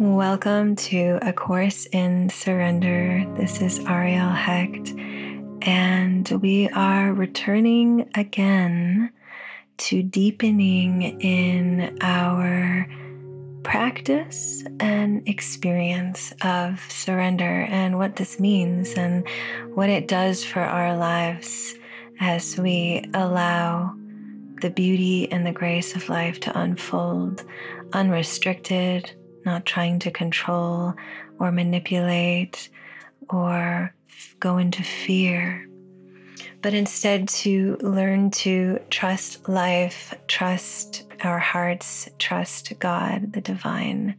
Welcome to A Course in Surrender. This is Arielle Hecht, and we are returning again to deepening in our practice and experience of surrender and what this means and what it does for our lives as we allow the beauty and the grace of life to unfold unrestricted not trying to control or manipulate or go into fear, but instead to learn to trust life, trust our hearts, trust God, the divine,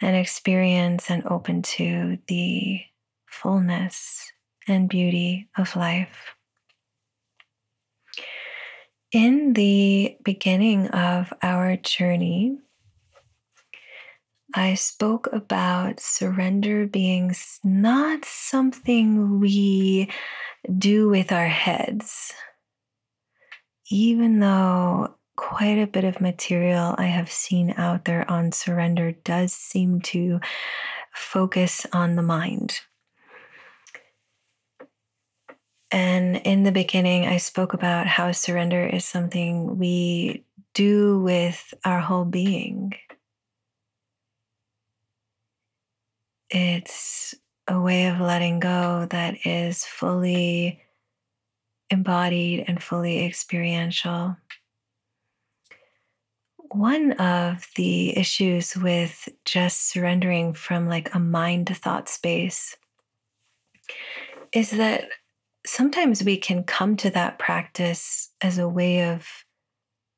and experience and open to the fullness and beauty of life. In the beginning of our journey, I spoke about surrender being not something we do with our heads, even though quite a bit of material I have seen out there on surrender does seem to focus on the mind. And in the beginning, I spoke about how surrender is something we do with our whole being. It's a way of letting go that is fully embodied and fully experiential. One of the issues with just surrendering from like a mind thought space is that sometimes we can come to that practice as a way of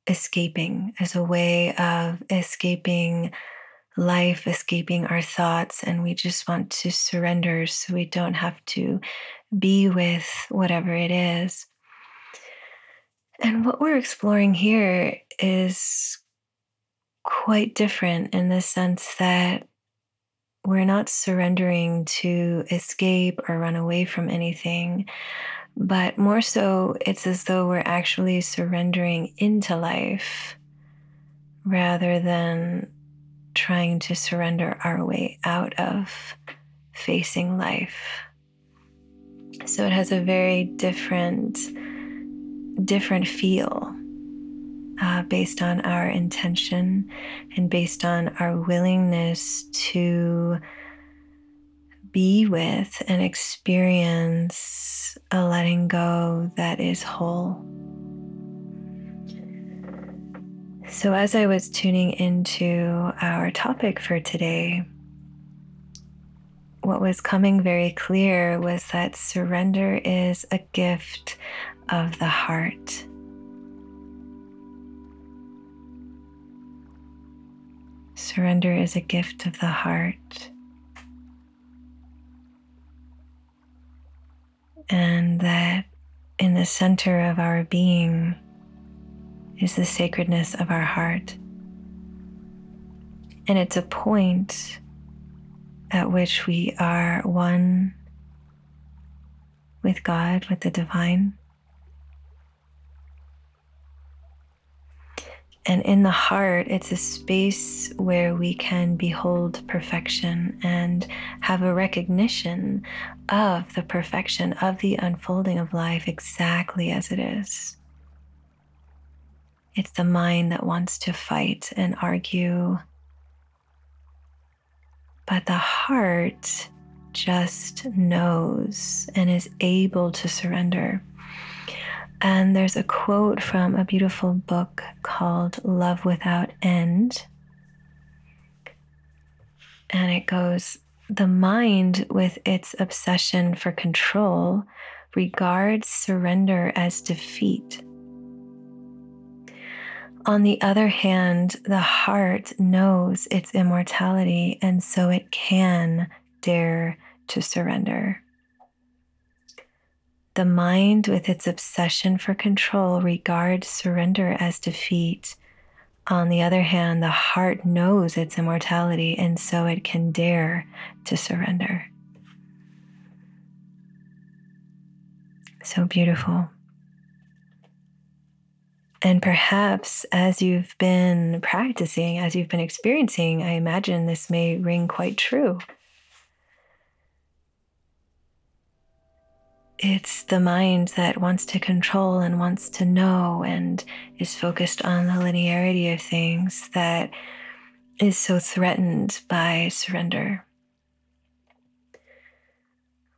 escaping, as a way of escaping life escaping our thoughts and we just want to surrender so we don't have to be with whatever it is. And what we're exploring here is quite different in the sense that we're not surrendering to escape or run away from anything, but more so, it's as though we're actually surrendering into life rather than trying to surrender our way out of facing life. So it has a very different, different feel uh, based on our intention and based on our willingness to be with and experience a letting go that is whole. So, as I was tuning into our topic for today, what was coming very clear was that surrender is a gift of the heart. Surrender is a gift of the heart. And that in the center of our being, is the sacredness of our heart. And it's a point at which we are one with God, with the divine. And in the heart, it's a space where we can behold perfection and have a recognition of the perfection of the unfolding of life exactly as it is. It's the mind that wants to fight and argue. But the heart just knows and is able to surrender. And there's a quote from a beautiful book called Love Without End. And it goes The mind, with its obsession for control, regards surrender as defeat on the other hand, the heart knows its immortality, and so it can dare to surrender. The mind, with its obsession for control, regards surrender as defeat. On the other hand, the heart knows its immortality, and so it can dare to surrender. So beautiful. And perhaps as you've been practicing, as you've been experiencing, I imagine this may ring quite true. It's the mind that wants to control and wants to know and is focused on the linearity of things that is so threatened by surrender.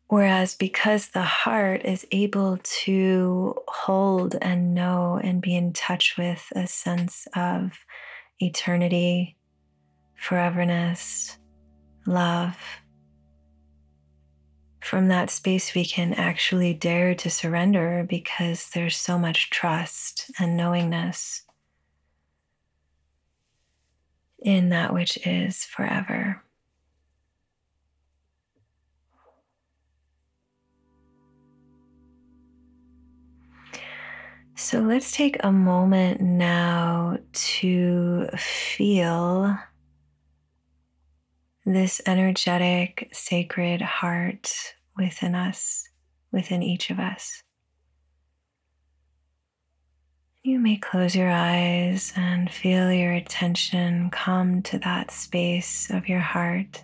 Whereas because the heart is able to hold and know and be in touch with a sense of eternity, foreverness, love, from that space we can actually dare to surrender because there's so much trust and knowingness in that which is forever. So let's take a moment now to feel this energetic, sacred heart within us, within each of us. You may close your eyes and feel your attention come to that space of your heart.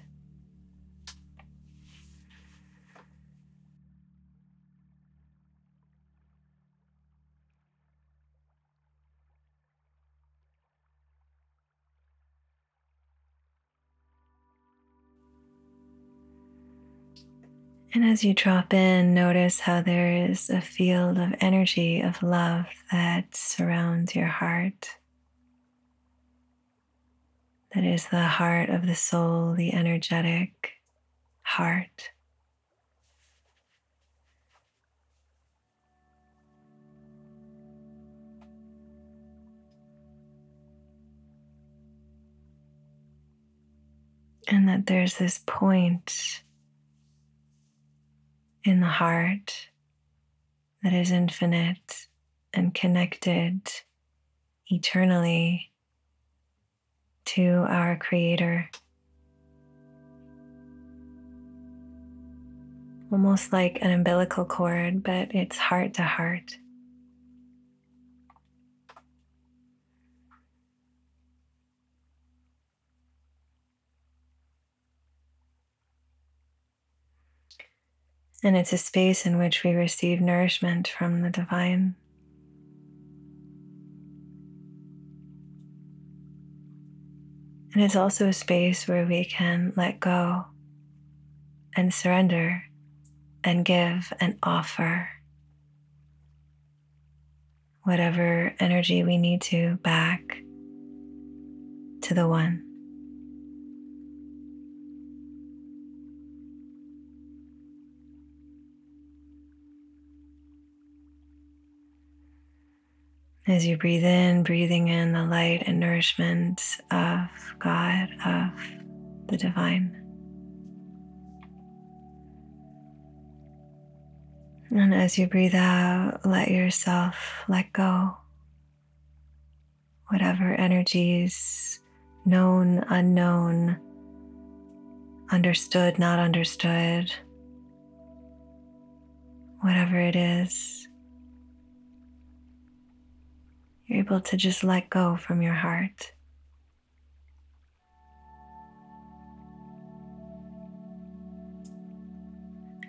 And as you drop in, notice how there is a field of energy, of love that surrounds your heart. That is the heart of the soul, the energetic heart. And that there's this point in the heart that is infinite and connected eternally to our Creator. Almost like an umbilical cord, but it's heart to heart. And it's a space in which we receive nourishment from the divine. And it's also a space where we can let go and surrender and give and offer whatever energy we need to back to the one. As you breathe in, breathing in the light and nourishment of God, of the divine. And as you breathe out, let yourself let go. Whatever energies, known, unknown, understood, not understood, whatever it is. You're able to just let go from your heart.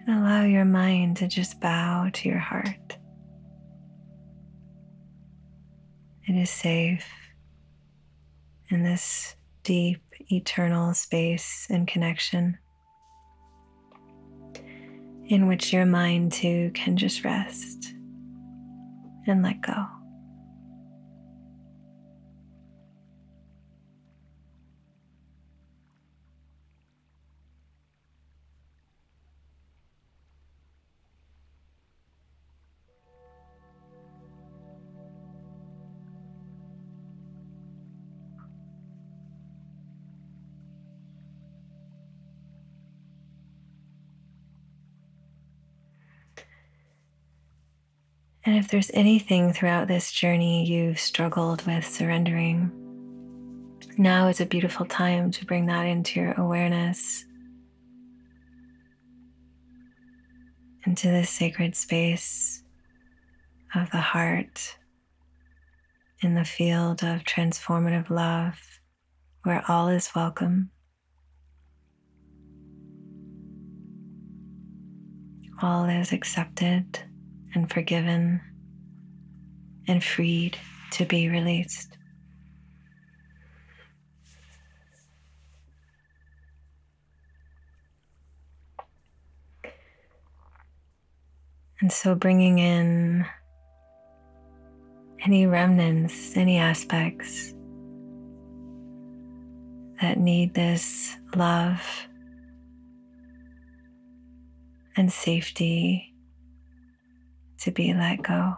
And allow your mind to just bow to your heart. It is safe in this deep, eternal space and connection in which your mind too can just rest and let go. And if there's anything throughout this journey you've struggled with surrendering, now is a beautiful time to bring that into your awareness, into this sacred space of the heart in the field of transformative love where all is welcome. All is accepted and forgiven and freed to be released. And so bringing in any remnants, any aspects that need this love and safety to be let go.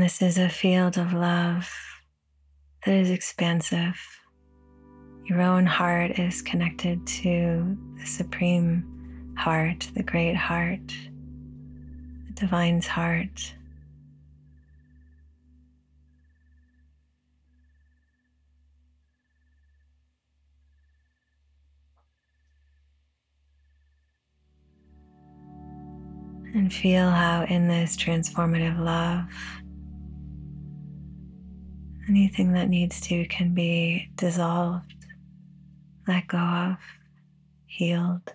This is a field of love that is expansive. Your own heart is connected to the supreme heart, the great heart, the divine's heart. And feel how, in this transformative love, Anything that needs to can be dissolved, let go of, healed.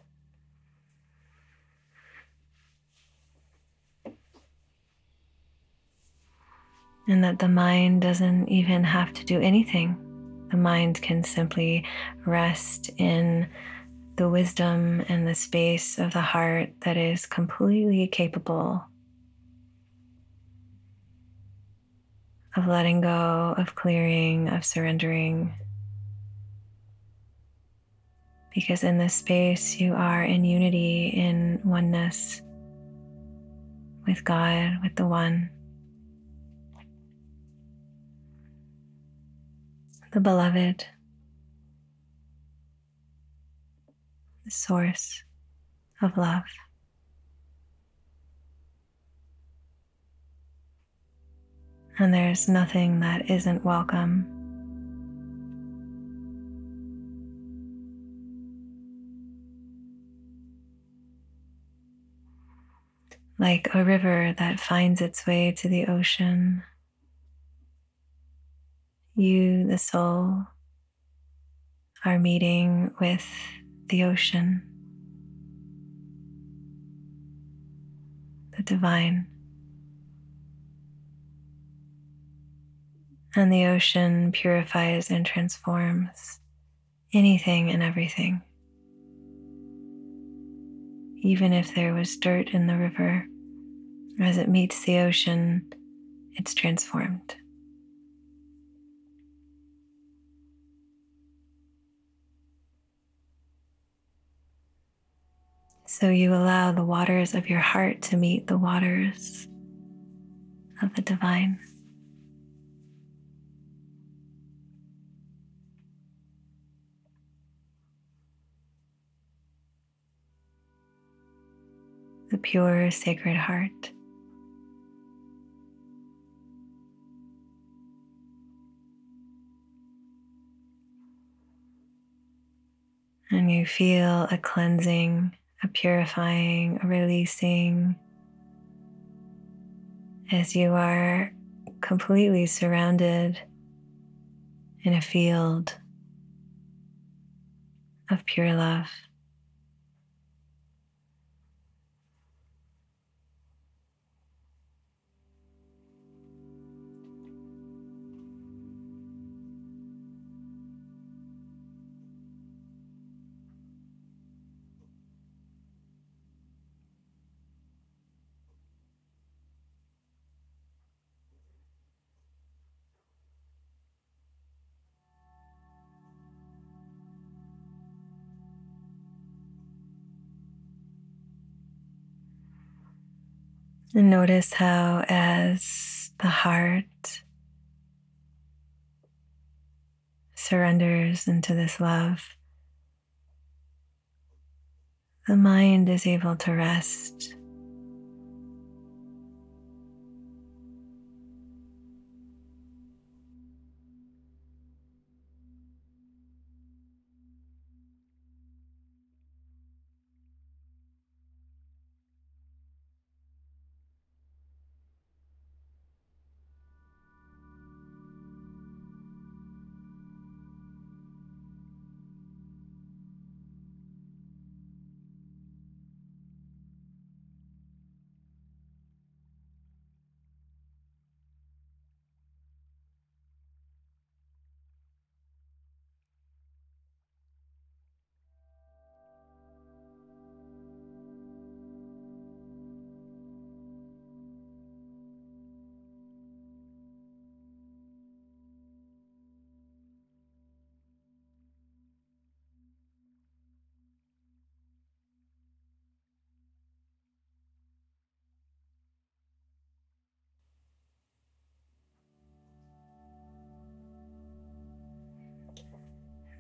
And that the mind doesn't even have to do anything. The mind can simply rest in the wisdom and the space of the heart that is completely capable of letting go, of clearing, of surrendering. Because in this space, you are in unity, in oneness with God, with the One, the Beloved, the source of love. And there's nothing that isn't welcome. Like a river that finds its way to the ocean, you, the soul, are meeting with the ocean, the divine. And the ocean purifies and transforms anything and everything. Even if there was dirt in the river, as it meets the ocean, it's transformed. So you allow the waters of your heart to meet the waters of the divine. Pure, sacred heart. And you feel a cleansing, a purifying, a releasing as you are completely surrounded in a field of pure love. And notice how, as the heart surrenders into this love, the mind is able to rest.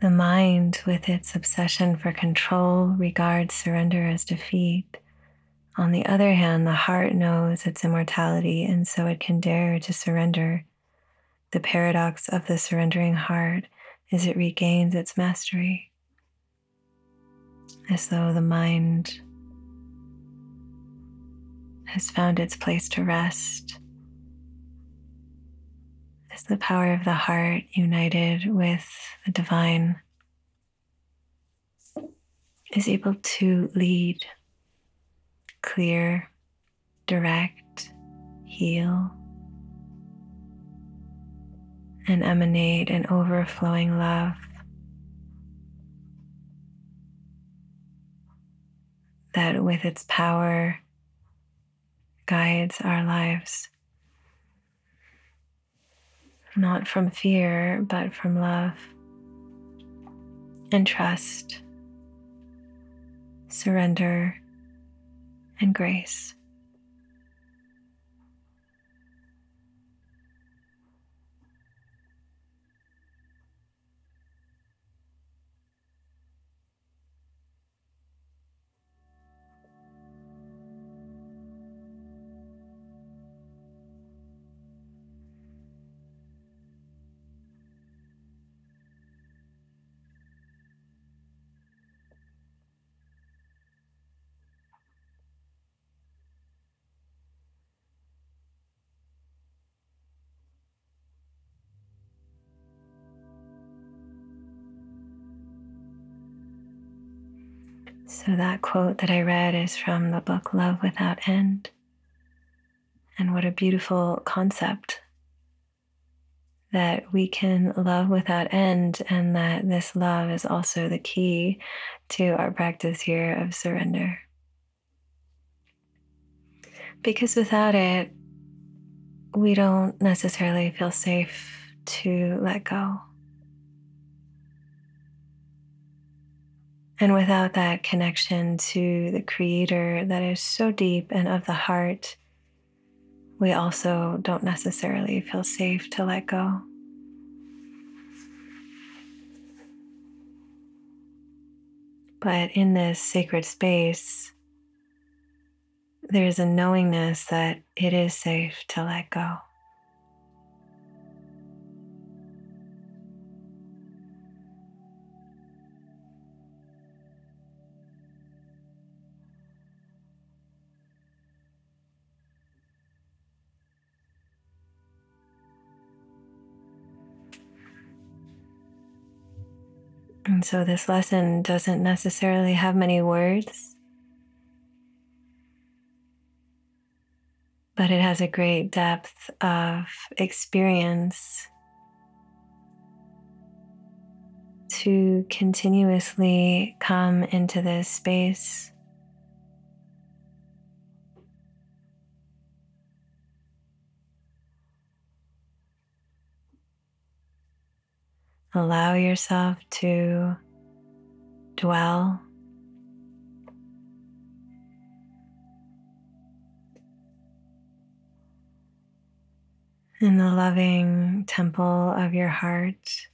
The mind, with its obsession for control, regards surrender as defeat. On the other hand, the heart knows its immortality, and so it can dare to surrender. The paradox of the surrendering heart is it regains its mastery, as though the mind has found its place to rest. The power of the heart united with the divine is able to lead, clear, direct, heal, and emanate an overflowing love that, with its power, guides our lives. Not from fear, but from love and trust surrender, and grace. So, that quote that I read is from the book Love Without End. And what a beautiful concept that we can love without end, and that this love is also the key to our practice here of surrender. Because without it, we don't necessarily feel safe to let go. And without that connection to the Creator that is so deep and of the heart, we also don't necessarily feel safe to let go. But in this sacred space, there's a knowingness that it is safe to let go. And so this lesson doesn't necessarily have many words, but it has a great depth of experience to continuously come into this space. Allow yourself to dwell in the loving temple of your heart.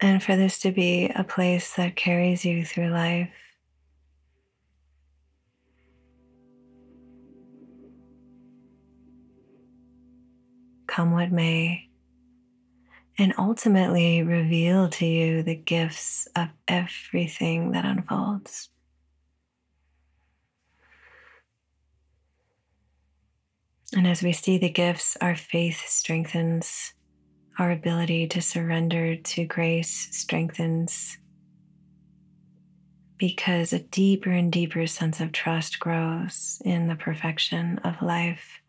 And for this to be a place that carries you through life. Come what may, and ultimately reveal to you the gifts of everything that unfolds. And as we see the gifts, our faith strengthens, our ability to surrender to grace strengthens, because a deeper and deeper sense of trust grows in the perfection of life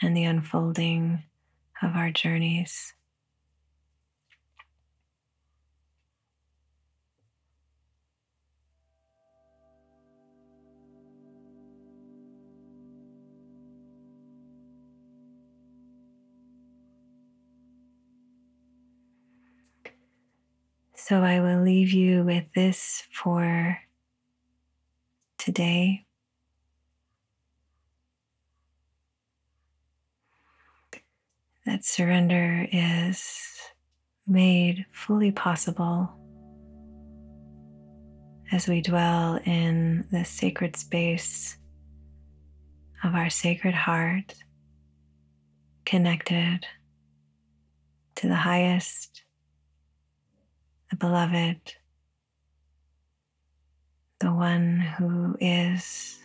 and the unfolding of our journeys. So I will leave you with this for today. That surrender is made fully possible as we dwell in the sacred space of our sacred heart, connected to the highest the beloved, the one who is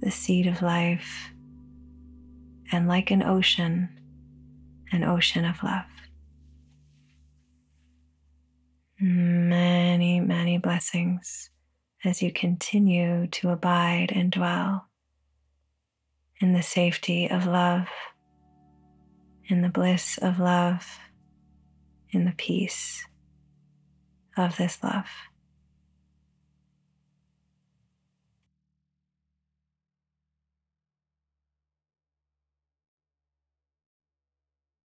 the seed of life, and like an ocean, an ocean of love. Many, many blessings as you continue to abide and dwell in the safety of love, in the bliss of love in the peace of this love.